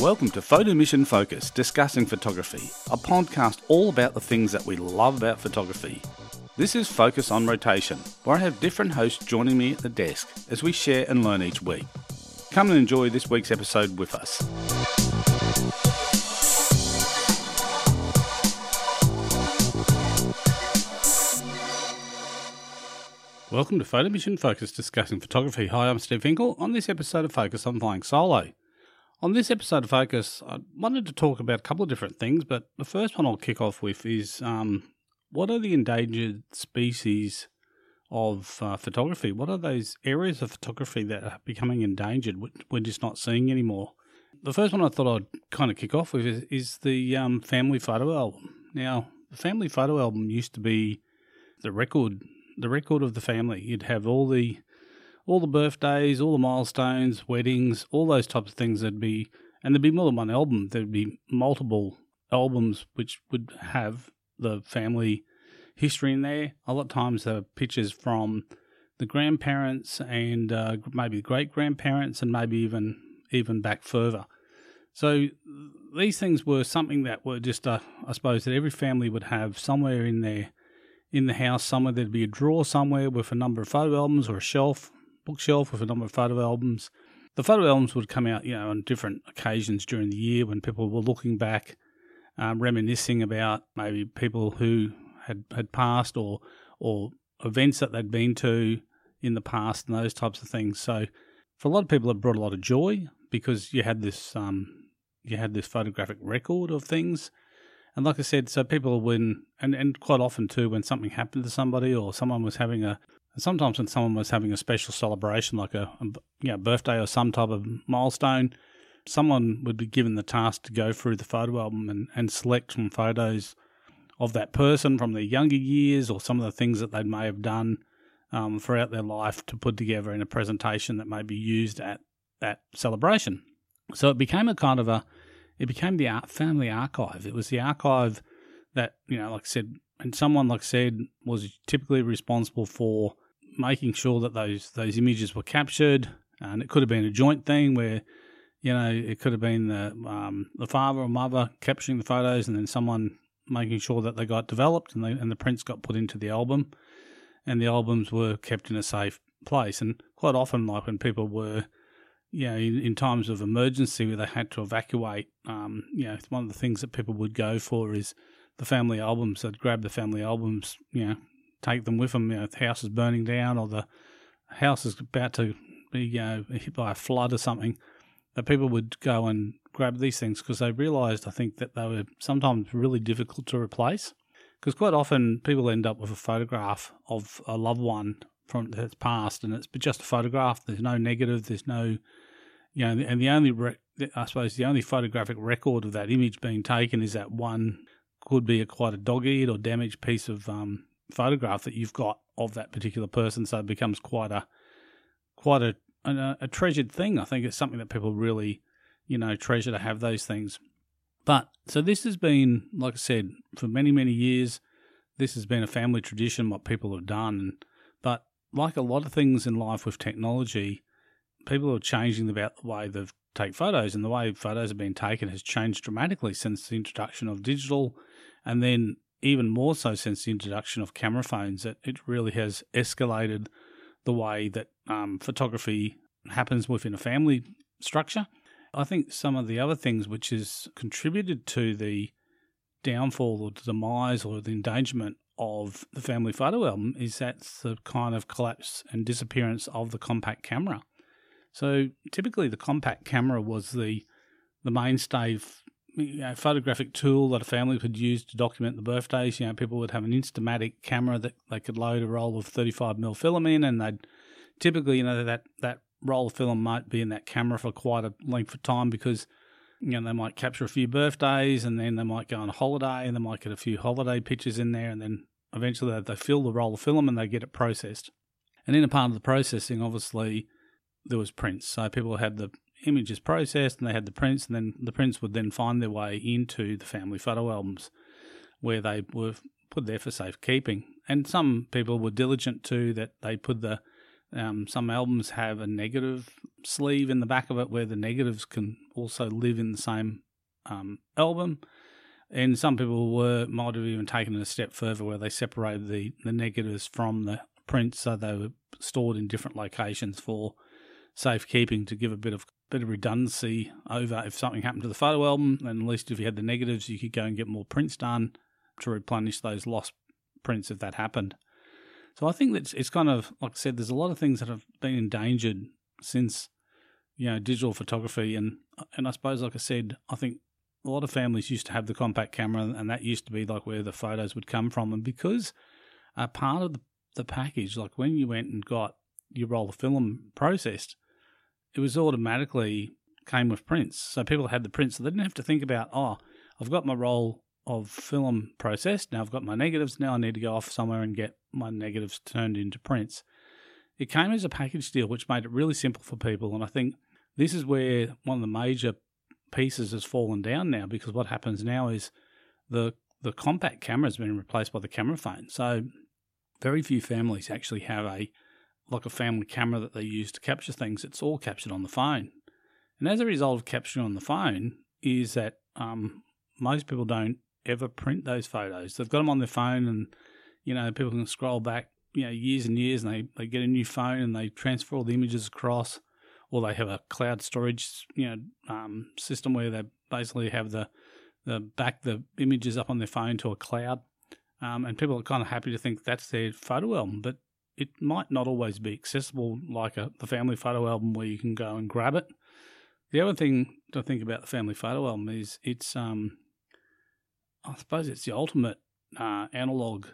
Welcome to Photo Mission Focus, discussing photography, a podcast all about the things that we love about photography. This is Focus on Rotation, where I have different hosts joining me at the desk as we share and learn each week. Come and enjoy this week's episode with us. Welcome to Photo Mission Focus, discussing photography. Hi, I'm Steve Finkel. On this episode of Focus, I'm flying solo. On this episode of Focus, I wanted to talk about a couple of different things, but the first one I'll kick off with is um, what are the endangered species of uh, photography? What are those areas of photography that are becoming endangered, we're just not seeing anymore? The first one I thought I'd kind of kick off with is, is the um, family photo album. Now, the family photo album used to be the record, the record of the family. You'd have all the all the birthdays, all the milestones, weddings, all those types of things. There'd be, and there'd be more than one album. There'd be multiple albums which would have the family history in there. A lot of times, the pictures from the grandparents and uh, maybe great grandparents, and maybe even even back further. So these things were something that were just, uh, I suppose, that every family would have somewhere in there, in the house. Somewhere there'd be a drawer somewhere with a number of photo albums or a shelf bookshelf with a number of photo albums. The photo albums would come out, you know, on different occasions during the year when people were looking back, um, reminiscing about maybe people who had, had passed or or events that they'd been to in the past and those types of things. So for a lot of people, it brought a lot of joy because you had this um, you had this photographic record of things. And like I said, so people when and, and quite often too when something happened to somebody or someone was having a, sometimes when someone was having a special celebration, like a, a you know, birthday or some type of milestone, someone would be given the task to go through the photo album and, and select some photos of that person from their younger years or some of the things that they may have done um, throughout their life to put together in a presentation that may be used at that celebration. So it became a kind of a, it became the family archive. It was the archive that, you know, like I said, and someone, like said, was typically responsible for making sure that those those images were captured. And it could have been a joint thing where, you know, it could have been the um, the father or mother capturing the photos, and then someone making sure that they got developed and, they, and the prints got put into the album, and the albums were kept in a safe place. And quite often, like when people were, you know, in, in times of emergency where they had to evacuate, um, you know, one of the things that people would go for is the family albums. They'd grab the family albums, you know, take them with them. You know, the house is burning down or the house is about to be you know, hit by a flood or something, that people would go and grab these things because they realised, I think, that they were sometimes really difficult to replace. Because quite often people end up with a photograph of a loved one from that's passed, and it's just a photograph. There's no negative. There's no, you know, and the only, I suppose, the only photographic record of that image being taken is that one could be a quite a dog-eared or damaged piece of um, photograph that you've got of that particular person. So it becomes quite a quite a, a, a treasured thing. I think it's something that people really, you know, treasure to have those things. But so this has been, like I said, for many many years. This has been a family tradition, what people have done. But like a lot of things in life with technology, people are changing about the way they take photos, and the way photos have been taken has changed dramatically since the introduction of digital, and then even more so since the introduction of camera phones, that it really has escalated the way that um, photography happens within a family structure. I think some of the other things which has contributed to the downfall or the demise or the endangerment of the family photo album is that's the kind of collapse and disappearance of the compact camera. So typically, the compact camera was the the mainstay you know, photographic tool that a family could use to document the birthdays. You know, people would have an Instamatic camera that they could load a roll of 35mm film in, and they'd typically, you know, that, that roll of film might be in that camera for quite a length of time because, you know, they might capture a few birthdays and then they might go on holiday and they might get a few holiday pictures in there, and then eventually they, they fill the roll of film and they get it processed. And in a part of the processing, obviously, there was prints. So people had the images processed and they had the prints, and then the prints would then find their way into the family photo albums where they were put there for safekeeping. And some people were diligent too that they put the um, some albums have a negative sleeve in the back of it where the negatives can also live in the same um, album. And some people were might have even taken it a step further where they separated the, the negatives from the prints so they were stored in different locations for safekeeping to give a bit of bit of redundancy over if something happened to the photo album, and at least if you had the negatives, you could go and get more prints done to replenish those lost prints if that happened. So I think that it's kind of like I said, there's a lot of things that have been endangered since you know digital photography, and and I suppose like I said, I think a lot of families used to have the compact camera, and that used to be like where the photos would come from, and because a part of the, the package, like when you went and got your roll of film processed, it was automatically came with prints. So people had the prints, so they didn't have to think about, oh, I've got my roll of film processed. Now I've got my negatives. Now I need to go off somewhere and get my negatives turned into prints. It came as a package deal, which made it really simple for people. And I think this is where one of the major pieces has fallen down now because what happens now is the the compact camera has been replaced by the camera phone. So very few families actually have a like a family camera that they use to capture things. It's all captured on the phone. And as a result of capturing on the phone, is that um, most people don't ever print those photos. They've got them on their phone, and you know people can scroll back, you know, years and years, and they, they get a new phone and they transfer all the images across, or they have a cloud storage, you know, um, system where they basically have the the back the images up on their phone to a cloud, um, and people are kind of happy to think that's their photo album, but it might not always be accessible like a, the family photo album where you can go and grab it. The other thing to think about the family photo album is it's, um, I suppose it's the ultimate uh, analog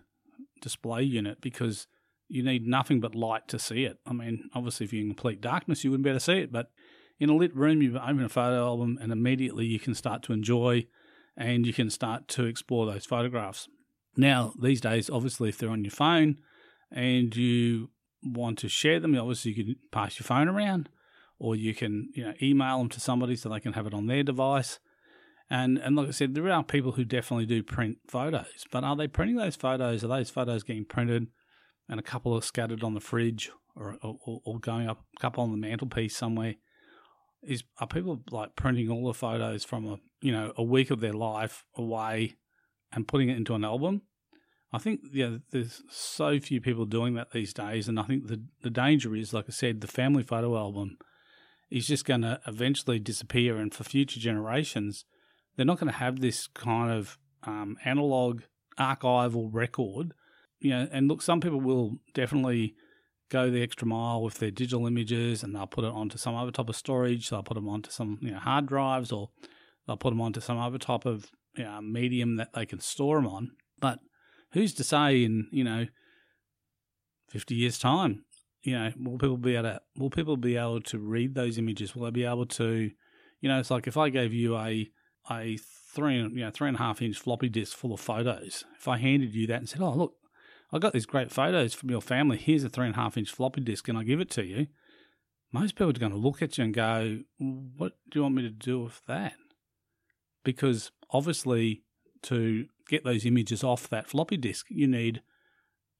display unit because you need nothing but light to see it. I mean, obviously, if you're in complete darkness, you wouldn't be able to see it, but in a lit room, you open a photo album and immediately you can start to enjoy and you can start to explore those photographs. Now, these days, obviously, if they're on your phone, and you want to share them, obviously you can pass your phone around, or you can you know email them to somebody so they can have it on their device. And and like I said, there are people who definitely do print photos, but are they printing those photos? Are those photos getting printed and a couple are scattered on the fridge or or, or going up a couple on the mantelpiece somewhere? Is are people like printing all the photos from a you know a week of their life away and putting it into an album? I think there's so few people doing that these days, and I think the the danger is, like I said, the family photo album is just going to eventually disappear, and for future generations, they're not going to have this kind of um, analog archival record. You know, and look, some people will definitely go the extra mile with their digital images, and they'll put it onto some other type of storage. They'll put them onto some you know hard drives, or they'll put them onto some other type of you know, medium that they can store them on, but who's to say in you know fifty years time, you know, will people be able to will people be able to read those images? Will they be able to, you know, it's like if I gave you a a three you know three and a half inch floppy disk full of photos. If I handed you that and said, "Oh look, I got these great photos from your family. Here's a three and a half inch floppy disk, and I give it to you," most people are going to look at you and go, "What do you want me to do with that?" Because obviously, to get those images off that floppy disk, you need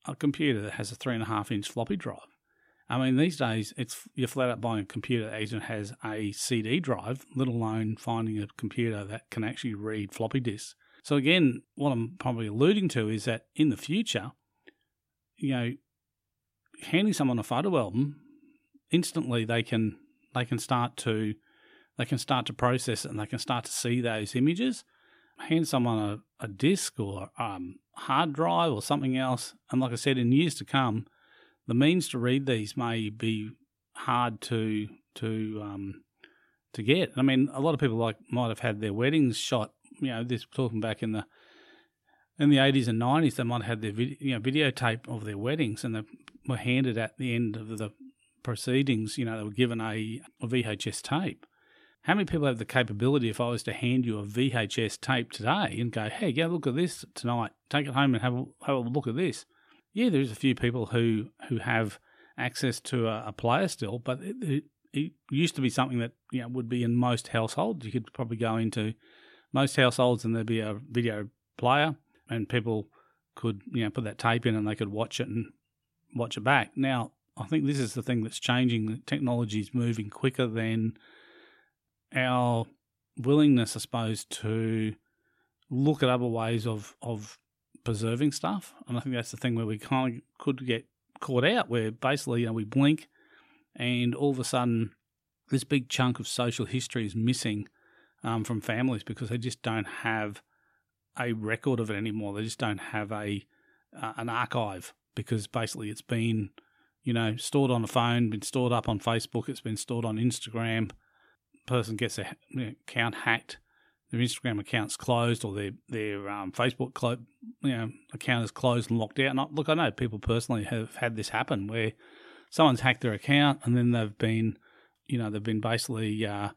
a computer that has a three and a half inch floppy drive. I mean, these days it's you're flat out buying a computer that even has a CD drive, let alone finding a computer that can actually read floppy disks. So again, what I'm probably alluding to is that in the future, you know, handing someone a photo album, instantly they can they can start to they can start to process it and they can start to see those images hand someone a, a disk or um, hard drive or something else, and like I said, in years to come, the means to read these may be hard to to um, to get. I mean, a lot of people like might have had their weddings shot. You know, this talking back in the in the eighties and nineties, they might have had their you know videotape of their weddings, and they were handed at the end of the proceedings. You know, they were given a, a VHS tape. How many people have the capability if I was to hand you a VHS tape today and go, hey, go look at this tonight, take it home and have a, have a look at this? Yeah, there's a few people who, who have access to a, a player still, but it, it, it, used to be something that you know, would be in most households. You could probably go into most households and there'd be a video player and people could you know put that tape in and they could watch it and watch it back. Now, I think this is the thing that's changing. Technology is moving quicker than our willingness, I suppose, to look at other ways of of preserving stuff. And I think that's the thing where we kind of could get caught out, where basically you know we blink, and all of a sudden this big chunk of social history is missing um, from families because they just don't have a record of it anymore. They just don't have a uh, an archive because basically it's been you know stored on a phone, been stored up on Facebook, it's been stored on Instagram. Person gets their account hacked, their Instagram account's closed, or their their um, Facebook clo- you know account is closed and locked out. And I, look, I know people personally have had this happen where someone's hacked their account and then they've been you know they've been basically uh,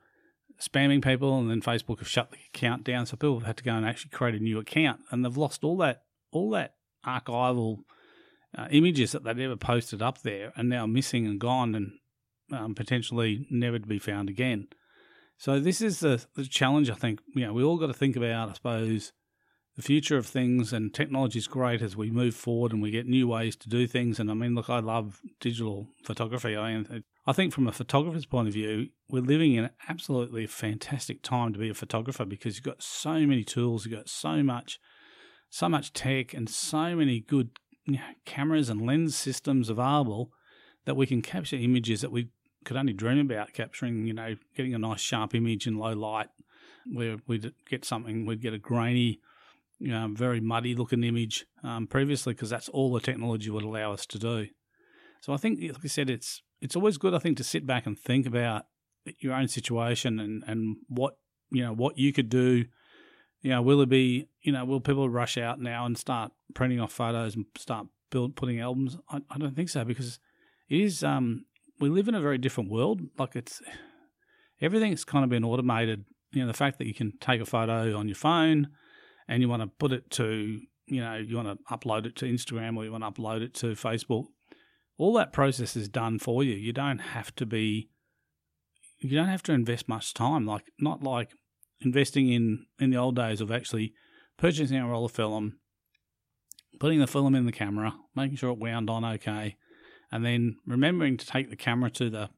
spamming people, and then Facebook have shut the account down, so people have had to go and actually create a new account, and they've lost all that all that archival uh, images that they'd ever posted up there, and now missing and gone, and um, potentially never to be found again. So this is the, the challenge. I think you know we all got to think about. I suppose the future of things and technology is great as we move forward and we get new ways to do things. And I mean, look, I love digital photography. I I think from a photographer's point of view, we're living in an absolutely fantastic time to be a photographer because you've got so many tools, you've got so much, so much tech, and so many good cameras and lens systems available that we can capture images that we could only dream about capturing. You know, getting a nice sharp image in low light, where we'd get something, we'd get a grainy, you know, very muddy looking image um, previously because that's all the technology would allow us to do. So I think, like I said, it's it's always good, I think, to sit back and think about your own situation and, and what you know what you could do. You know, will it be you know will people rush out now and start printing off photos and start build putting albums? I, I don't think so because it is um we live in a very different world. Like it's everything's kind of been automated. You know, the fact that you can take a photo on your phone and you want to put it to you know you want to upload it to Instagram or you want to upload it to Facebook all that process is done for you. You don't have to be, you don't have to invest much time. Like not like investing in in the old days of actually purchasing a roll of film, putting the film in the camera, making sure it wound on okay, and then remembering to take the camera to the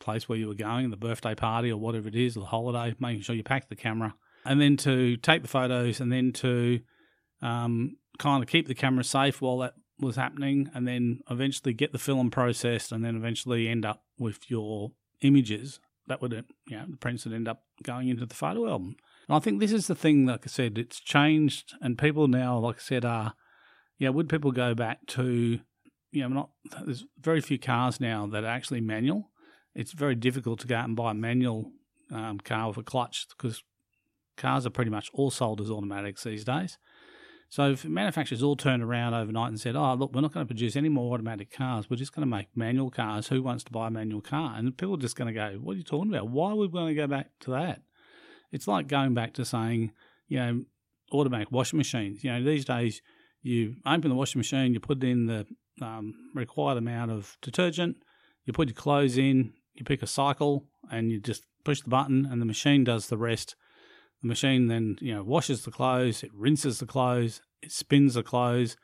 place where you were going, the birthday party or whatever it is, the holiday, making sure you pack the camera, and then to take the photos, and then to um, kind of keep the camera safe while that was happening, and then eventually get the film processed, and then eventually end up with your images. That would, you know, the prints would end up going into the photo album. And I think this is the thing, like I said, it's changed, and people now, like I said, are, yeah, would people go back to, you know, not, there's very few cars now that are actually manual. It's very difficult to go out and buy a manual um, car with a clutch because cars are pretty much all sold as automatics these days. So if manufacturers all turned around overnight and said, "Oh, look, we're not going to produce any more automatic cars. We're just going to make manual cars. Who wants to buy a manual car?" And people are just going to go, "What are you talking about? Why are we going to go back to that?" It's like going back to saying, you know, automatic washing machines. You know, these days you open the washing machine, you put in the um, required amount of detergent, you put your clothes in, you pick a cycle, and you just push the button, and the machine does the rest the machine then you know washes the clothes, it rinses the clothes, it spins the clothes.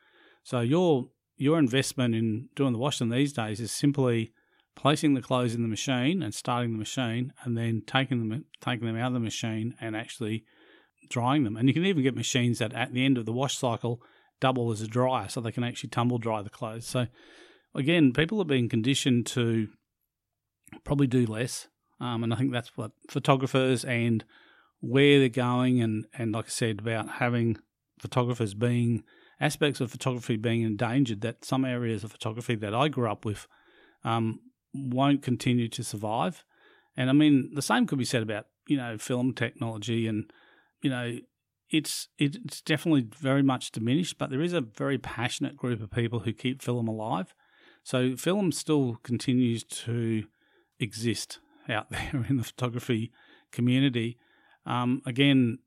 So your your investment in doing the washing these days is simply placing the clothes in the machine and starting the machine, and then taking them taking them out of the machine and actually drying them. And you can even get machines that at the end of the wash cycle double as a dryer, so they can actually tumble dry the clothes. So again, people are being conditioned to probably do less, um, and I think that's what photographers and where they're going, and, and like I said, about having photographers being aspects of photography being endangered, that some areas of photography that I grew up with um, won't continue to survive. And I mean, the same could be said about, you know, film technology and, you know, it's it's definitely very much diminished, but there is a very passionate group of people who keep film alive. So film still continues to exist out there in the photography community. Um, again,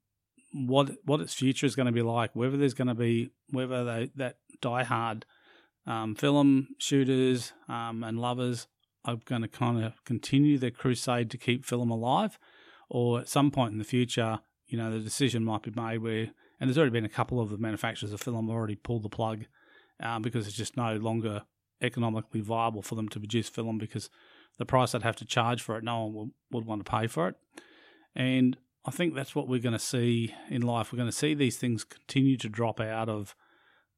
what what its future is going to be like, whether there's going to be whether they, that diehard um, film shooters um, and lovers are going to kind of continue their crusade to keep film alive, or at some point in the future, you know, the decision might be made where, and there's already been a couple of the manufacturers of film already pulled the plug um, because it's just no longer economically viable for them to produce film because the price they'd have to charge for it, no one would, want to pay for it. And I think that's what we're going to see in life. We're going to see these things continue to drop out of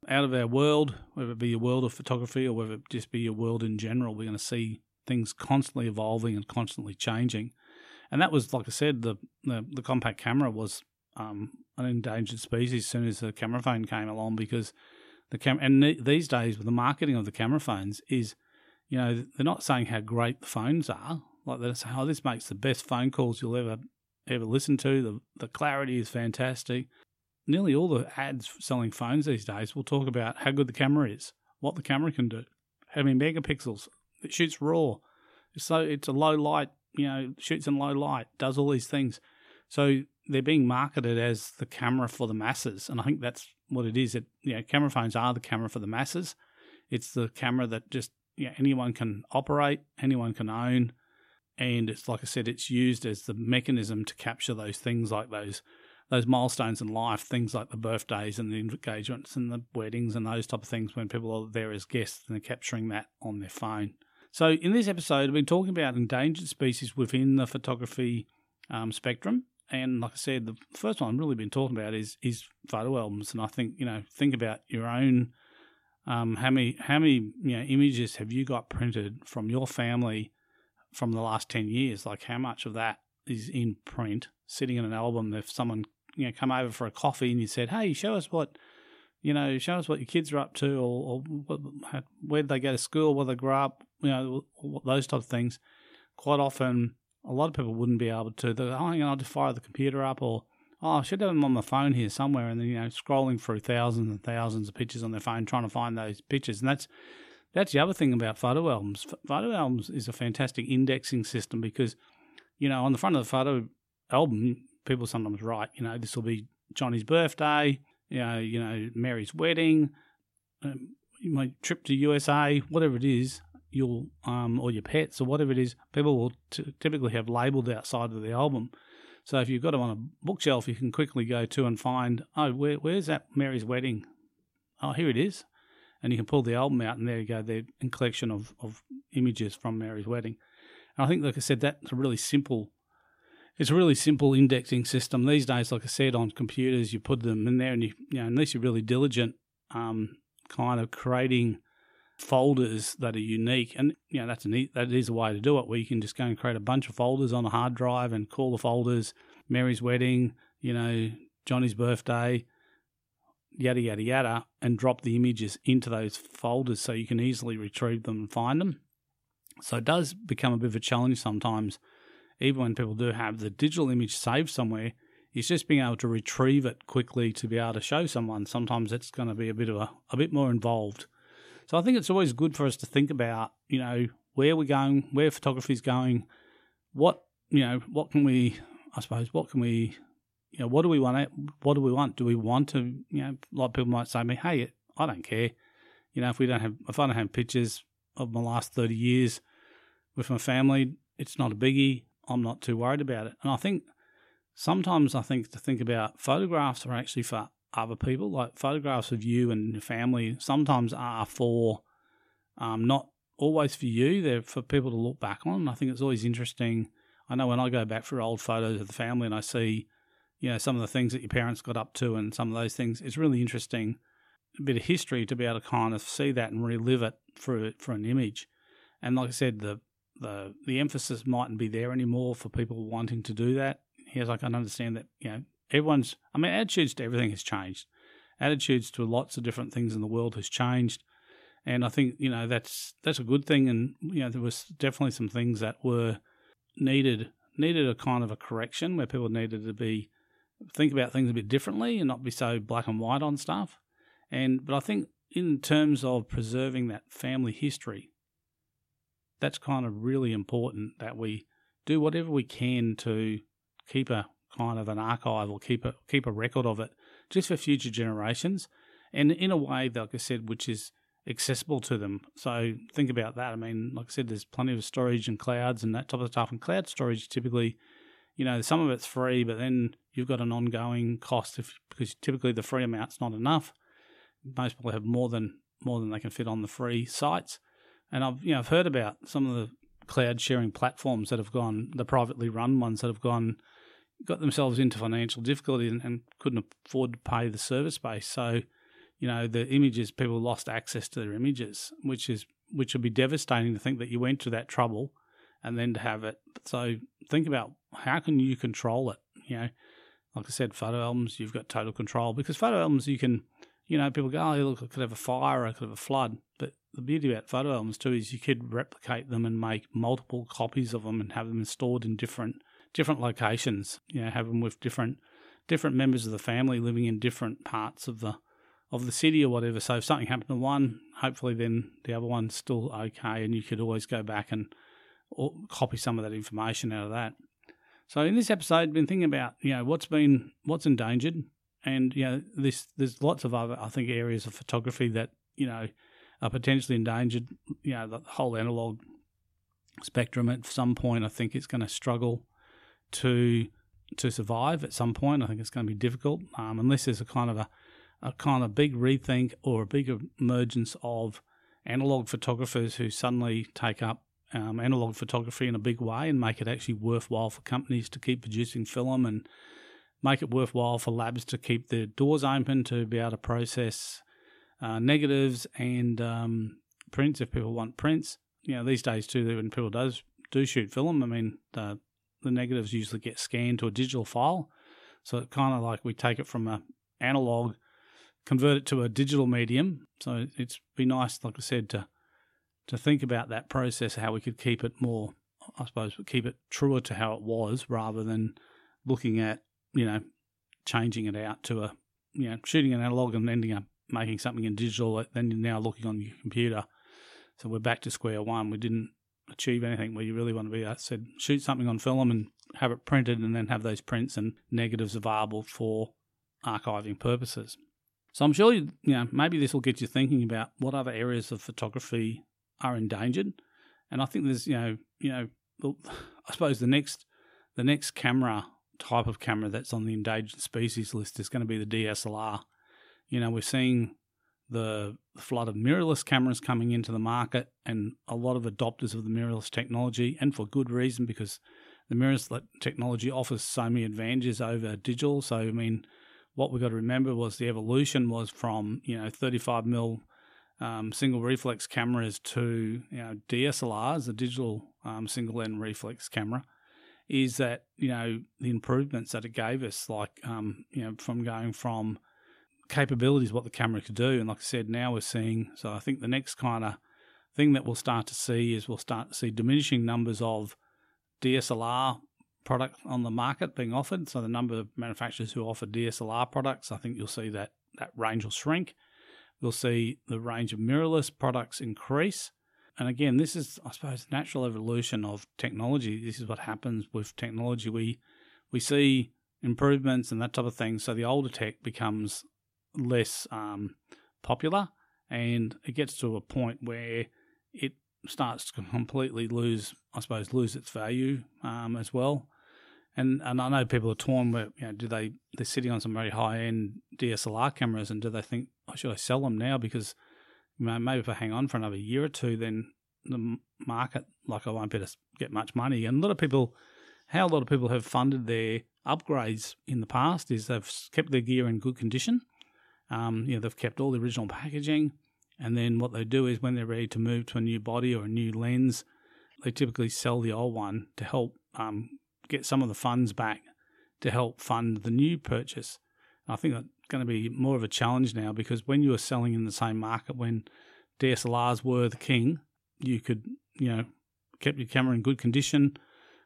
out of our world, whether it be a world of photography or whether it just be a world in general. We're going to see things constantly evolving and constantly changing. And that was, like I said, the the, the compact camera was um, an endangered species as soon as the camera phone came along because the camera and these days with the marketing of the camera phones is, you know, they're not saying how great the phones are. Like they're saying, oh, this makes the best phone calls you'll ever ever listen to. The the clarity is fantastic. Nearly all the ads selling phones these days will talk about how good the camera is, what the camera can do, how many megapixels, it shoots raw. So it's a low light, you know, shoots in low light, does all these things. So they're being marketed as the camera for the masses, and I think that's what it is. It you know, camera phones are the camera for the masses. It's the camera that just you know, anyone can operate, anyone can own, and it's like I said, it's used as the mechanism to capture those things like those those milestones in life, things like the birthdays and the engagements and the weddings and those type of things when people are there as guests and they're capturing that on their phone. So in this episode, I've been talking about endangered species within the photography um, spectrum. And like I said, the first one I've really been talking about is is photo albums. And I think you know, think about your own. Um, how many how many you know images have you got printed from your family from the last ten years? Like how much of that is in print, sitting in an album? If someone you know come over for a coffee and you said, "Hey, show us what you know, show us what your kids are up to, or, or where did they go to school, where they grow up, you know, those type of things." Quite often, a lot of people wouldn't be able to. They're, oh, you know, I'll just fire the computer up, or oh, I should have them on my phone here somewhere, and then you know, scrolling through thousands and thousands of pictures on their phone, trying to find those pictures, and that's that's the other thing about photo albums. Photo albums is a fantastic indexing system because, you know, on the front of the photo album, people sometimes write, you know, this will be Johnny's birthday, you know, you know, Mary's wedding, um, my trip to USA, whatever it is, you'll um, or your pets or whatever it is, people will t- typically have labelled outside of the album. So if you've got them on a bookshelf, you can quickly go to and find, oh, where, where's that Mary's wedding? Oh, here it is. And you can pull the album out, and there you go, the collection of, of images from Mary's wedding. And I think, like I said, that's a really simple. It's a really simple indexing system these days. Like I said, on computers, you put them in there, and you, you know, unless you're really diligent, um, kind of creating folders that are unique. And you know that's a neat, that is a way to do it where you can just go and create a bunch of folders on a hard drive and call the folders Mary's wedding, you know, Johnny's birthday, yada yada yada, and drop the images into those folders so you can easily retrieve them and find them. So it does become a bit of a challenge sometimes, even when people do have the digital image saved somewhere. It's just being able to retrieve it quickly to be able to show someone. Sometimes it's going to be a bit of a, a bit more involved. So I think it's always good for us to think about, you know, where we're going, where photography is going, what, you know, what can we, I suppose, what can we, you know, what do we want? What do we want? Do we want to, you know, a lot of people might say to me, hey, I don't care. You know, if we don't have, if I don't have pictures of my last 30 years with my family, it's not a biggie. I'm not too worried about it. And I think sometimes I think to think about photographs are actually for other people. Like photographs of you and your family sometimes are for um, not always for you, they're for people to look back on. I think it's always interesting. I know when I go back for old photos of the family and I see, you know, some of the things that your parents got up to and some of those things, it's really interesting. A bit of history to be able to kind of see that and relive it for for an image. And like I said, the the the emphasis mightn't be there anymore for people wanting to do that. Yes, I can understand that. You know, everyone's, I mean, attitudes to everything has changed. Attitudes to lots of different things in the world has changed. And I think, you know, that's that's a good thing. And, you know, there was definitely some things that were needed needed a kind of a correction where people needed to be think about things a bit differently and not be so black and white on stuff. And but I think in terms of preserving that family history, that's kind of really important that we do whatever we can to keep a kind of an archive or keep a keep a record of it just for future generations, and in a way, like I said, which is accessible to them. So think about that. I mean, like I said, there's plenty of storage and clouds and that type of stuff. And cloud storage typically, you know, some of it's free, but then you've got an ongoing cost if because typically the free amount's not enough. Most people have more than more than they can fit on the free sites. And I've you know I've heard about some of the cloud sharing platforms that have gone, the privately run ones that have gone, got themselves into financial difficulty and, and couldn't afford to pay the service base. So, you know, the images people lost access to their images, which is which would be devastating to think that you went to that trouble and then to have it. So think about how can you control it? You know, like I said, photo albums, you've got total control because photo albums you can, you know, people go, oh, look, I could have a fire, I could have a flood. But the beauty about photo albums too is you could replicate them and make multiple copies of them and have them stored in different different locations. You know, have them with different different members of the family living in different parts of the of the city or whatever. So if something happened to one, hopefully then the other one's still okay, and you could always go back and copy some of that information out of that. So in this episode, I've been thinking about you know what's been what's endangered, and you know this there's lots of other I think areas of photography that you know are potentially endangered. You know the whole analog spectrum at some point I think it's going to struggle to to survive at some point. I think it's going to be difficult um, unless there's a kind of a a kind of big rethink or a big emergence of analog photographers who suddenly take up um, analog photography in a big way and make it actually worthwhile for companies to keep producing film and make it worthwhile for labs to keep their doors open to be able to process uh, negatives and um, prints if people want prints. You know, these days too, when people does do shoot film, I mean, the the negatives usually get scanned to a digital file. So it kind of like we take it from a analog convert it to a digital medium. So it's be nice, like I said, to to think about that process, how we could keep it more, I suppose, keep it truer to how it was, rather than looking at you know changing it out to a you know shooting an analog and ending up making something in digital. Then you're now looking on your computer. So we're back to square one. We didn't achieve anything where you really want to be. I said shoot something on film and have it printed, and then have those prints and negatives available for archiving purposes. So I'm sure you, you know maybe this will get you thinking about what other areas of photography are endangered, and I think there's you know you know I suppose the next the next camera type of camera that's on the endangered species list is going to be the DSLR. You know we're seeing the flood of mirrorless cameras coming into the market, and a lot of adopters of the mirrorless technology, and for good reason because the mirrorless technology offers so many advantages over digital. So I mean what we've got to remember was the evolution was from you know 35 mil um, single reflex cameras to you know DSLRs, the digital um, single lens reflex camera, is that you know the improvements that it gave us, like um, you know from going from capabilities what the camera could do, and like I said, now we're seeing. So I think the next kind of thing that we'll start to see is we'll start to see diminishing numbers of DSLR product on the market being offered. So the number of manufacturers who offer DSLR products, I think you'll see that that range will shrink. We'll see the range of mirrorless products increase. And again, this is, I suppose, natural evolution of technology. This is what happens with technology. We we see improvements and that type of thing. So the older tech becomes less um, popular, and it gets to a point where it starts to completely lose, I suppose, lose its value um, as well. And and I know people are torn. Where you know, do they they're sitting on some very high end DSLR cameras, and do they think, oh, should I sell them now? Because you know, maybe if I hang on for another year or two, then the market like I won't be able to get much money. And a lot of people, how a lot of people have funded their upgrades in the past is they've kept their gear in good condition. Um, you know, they've kept all the original packaging, and then what they do is when they're ready to move to a new body or a new lens, they typically sell the old one to help um, get some of the funds back to help fund the new purchase. I think that's going to be more of a challenge now because when you were selling in the same market when DSLRs were the king, you could, you know, kept your camera in good condition,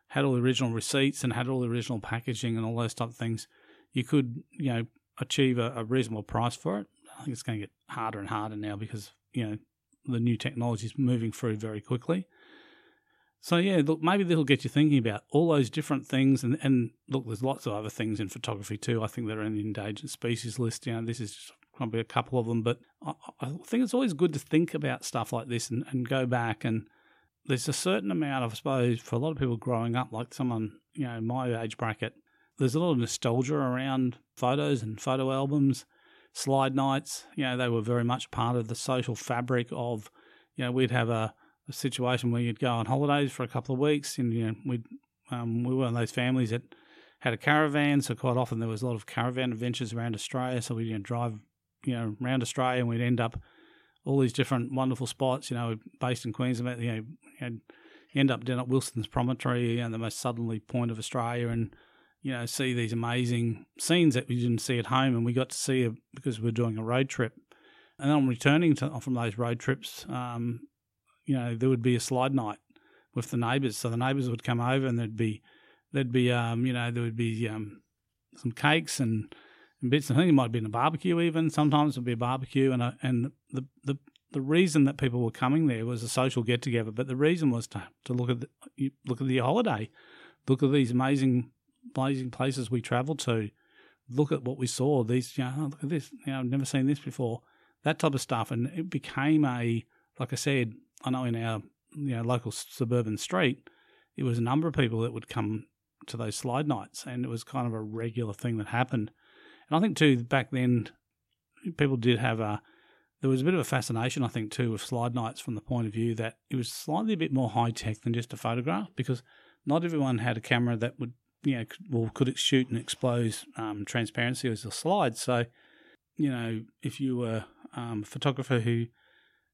had all the original receipts and had all the original packaging and all those type of things. You could, you know, achieve a, a reasonable price for it. I think it's going to get harder and harder now because, you know, the new technology is moving through very quickly. So yeah, look, maybe that'll get you thinking about all those different things, and and look, there's lots of other things in photography too. I think that are in the endangered species list. You know, this is probably a couple of them, but I, I, think it's always good to think about stuff like this and, and go back and there's a certain amount I suppose, for a lot of people growing up, like someone you know my age bracket, there's a lot of nostalgia around photos and photo albums, slide nights. You know, they were very much part of the social fabric of, you know, we'd have a a situation where you'd go on holidays for a couple of weeks, and you know we um, we were one of those families that had a caravan, so quite often there was a lot of caravan adventures around Australia. So we'd you know, drive you know around Australia, and we'd end up all these different wonderful spots. You know, based in Queensland, you know, end up down at Wilson's Promontory, you know, the most southerly point of Australia, and you know, see these amazing scenes that we didn't see at home, and we got to see because we are doing a road trip. And then on returning to, from those road trips, um, you know, there would be a slide night with the neighbours. So the neighbours would come over, and there'd be there'd be um, you know there would be um, some cakes and, and bits. I think it might have been a barbecue even. Sometimes it'd be a barbecue, and a, and the, the the reason that people were coming there was a social get together, but the reason was to to look at the, look at the holiday, look at these amazing amazing places we travelled to, look at what we saw. These you know oh, look at this, you know I've never seen this before, that type of stuff, and it became a like I said, I know in our you know local suburban street, it was a number of people that would come to those slide nights, and it was kind of a regular thing that happened. And I think too back then, people did have a there was a bit of a fascination, I think, too, with slide nights from the point of view that it was slightly a bit more high tech than just a photograph because not everyone had a camera that would, you know, well, could it shoot and expose um, transparency as a slide. So, you know, if you were um, a photographer who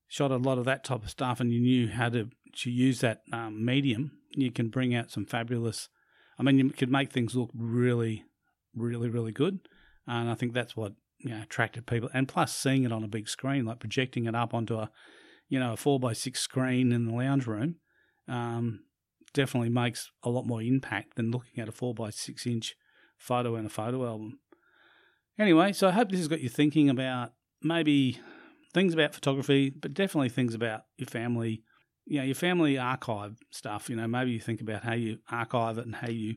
shot a lot of that type of stuff and you knew how to, to use that um, medium, you can bring out some fabulous. I mean, you could make things look really, really, really good. And I think that's what you know, attracted people. And plus, seeing it on a big screen, like projecting it up onto a, you know, a four by six screen in the lounge room, um, definitely makes a lot more impact than looking at a four by six inch photo in a photo album. Anyway, so I hope this has got you thinking about maybe things about photography, but definitely things about your family, you know, your family archive stuff. You know, maybe you think about how you archive it and how you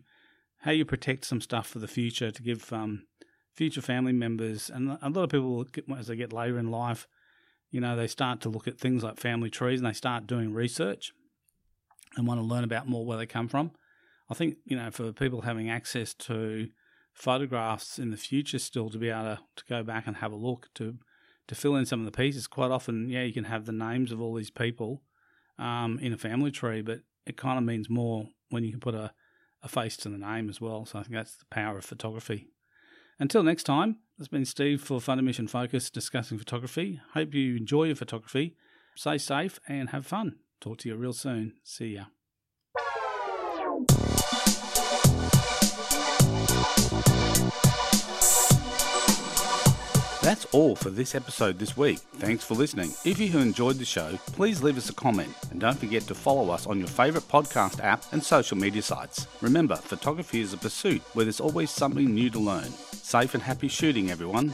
how you protect some stuff for the future to give um, future family members, and a lot of people, as they get later in life, you know, they start to look at things like family trees and they start doing research and want to learn about more where they come from. I think, you know, for people having access to photographs in the future still to be able to, to go back and have a look to to fill in some of the pieces. Quite often, yeah, you can have the names of all these people um, in a family tree, but it kind of means more when you can put a, a face to the name as well. So I think that's the power of photography. Until next time, this has been Steve for Photo Mission Focus discussing photography. Hope you enjoy your photography. Stay safe and have fun. Talk to you real soon. See ya. That's all for this episode this week. Thanks for listening. If you have enjoyed the show, please leave us a comment and don't forget to follow us on your favourite podcast app and social media sites. Remember, photography is a pursuit where there's always something new to learn. Safe and happy shooting, everyone.